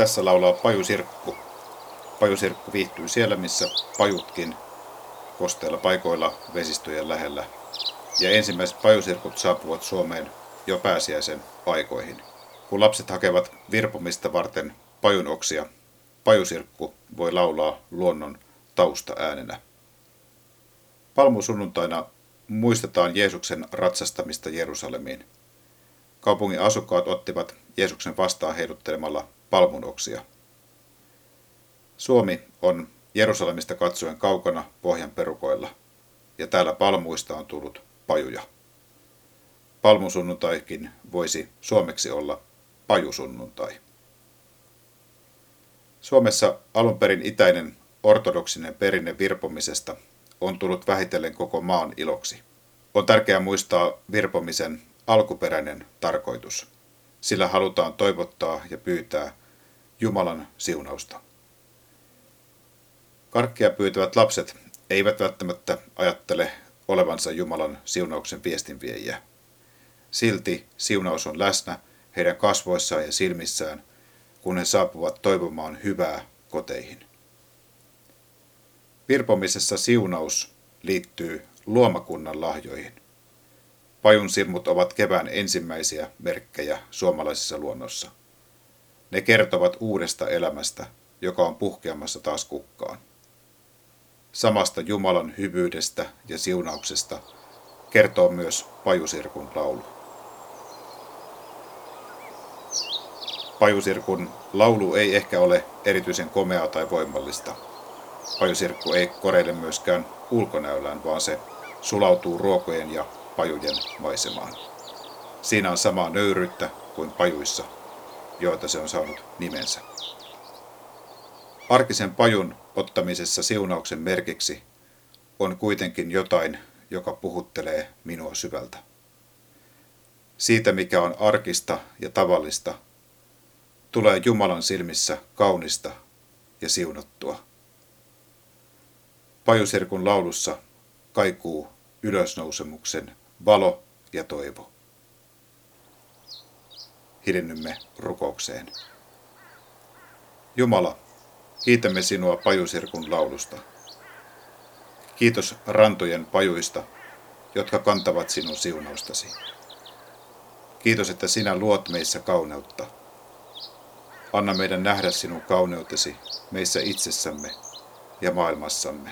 Tässä laulaa pajusirkku. Pajusirkku viihtyy siellä, missä pajutkin kosteilla paikoilla vesistöjen lähellä. Ja ensimmäiset pajusirkut saapuvat Suomeen jo pääsiäisen paikoihin. Kun lapset hakevat virpomista varten pajunoksia, pajusirkku voi laulaa luonnon tausta äänenä. Palmusunnuntaina muistetaan Jeesuksen ratsastamista Jerusalemiin. Kaupungin asukkaat ottivat Jeesuksen vastaan heiluttelemalla palmunoksia. Suomi on Jerusalemista katsoen kaukana pohjan perukoilla, ja täällä palmuista on tullut pajuja. Palmusunnuntaikin voisi suomeksi olla pajusunnuntai. Suomessa alun perin itäinen ortodoksinen perinne virpomisesta on tullut vähitellen koko maan iloksi. On tärkeää muistaa virpomisen alkuperäinen tarkoitus. Sillä halutaan toivottaa ja pyytää Jumalan siunausta. Karkkia pyytävät lapset eivät välttämättä ajattele olevansa Jumalan siunauksen viestinviejiä. Silti siunaus on läsnä heidän kasvoissaan ja silmissään, kun he saapuvat toivomaan hyvää koteihin. Virpomisessa siunaus liittyy luomakunnan lahjoihin. Pajun silmut ovat kevään ensimmäisiä merkkejä suomalaisessa luonnossa. Ne kertovat uudesta elämästä, joka on puhkeamassa taas kukkaan. Samasta Jumalan hyvyydestä ja siunauksesta kertoo myös pajusirkun laulu. Pajusirkun laulu ei ehkä ole erityisen komeaa tai voimallista. Pajusirkku ei koreile myöskään ulkonäöllään, vaan se sulautuu ruokojen ja pajujen maisemaan. Siinä on samaa nöyryyttä kuin pajuissa, joita se on saanut nimensä. Arkisen pajun ottamisessa siunauksen merkiksi on kuitenkin jotain, joka puhuttelee minua syvältä. Siitä, mikä on arkista ja tavallista, tulee Jumalan silmissä kaunista ja siunattua. Pajusirkun laulussa kaikuu ylösnousemuksen valo ja toivo. Hiljennymme rukoukseen. Jumala, kiitämme sinua pajusirkun laulusta. Kiitos rantojen pajuista, jotka kantavat sinun siunaustasi. Kiitos, että sinä luot meissä kauneutta. Anna meidän nähdä sinun kauneutesi meissä itsessämme ja maailmassamme.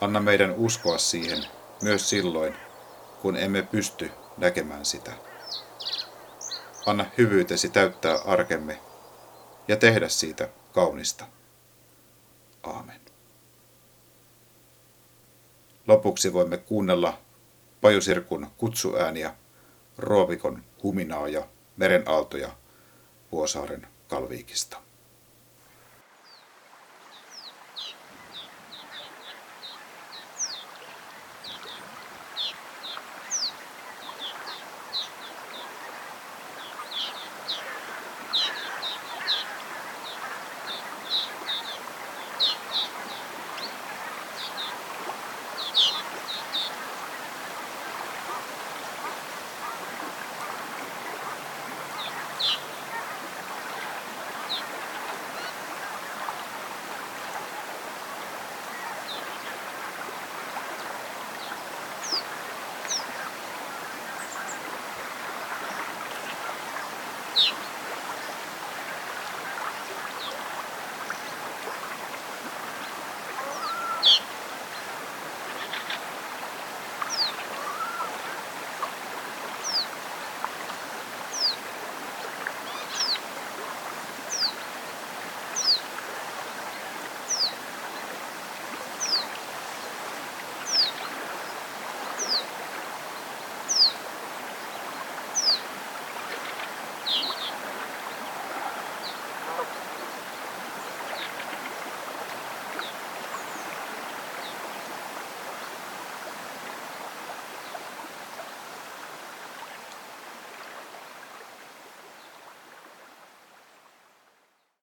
Anna meidän uskoa siihen myös silloin, kun emme pysty näkemään sitä. Anna hyvyytesi täyttää arkemme ja tehdä siitä kaunista. Aamen. Lopuksi voimme kuunnella pajusirkun kutsuääniä, ruovikon huminaa ja merenaaltoja Vuosaaren kalviikista.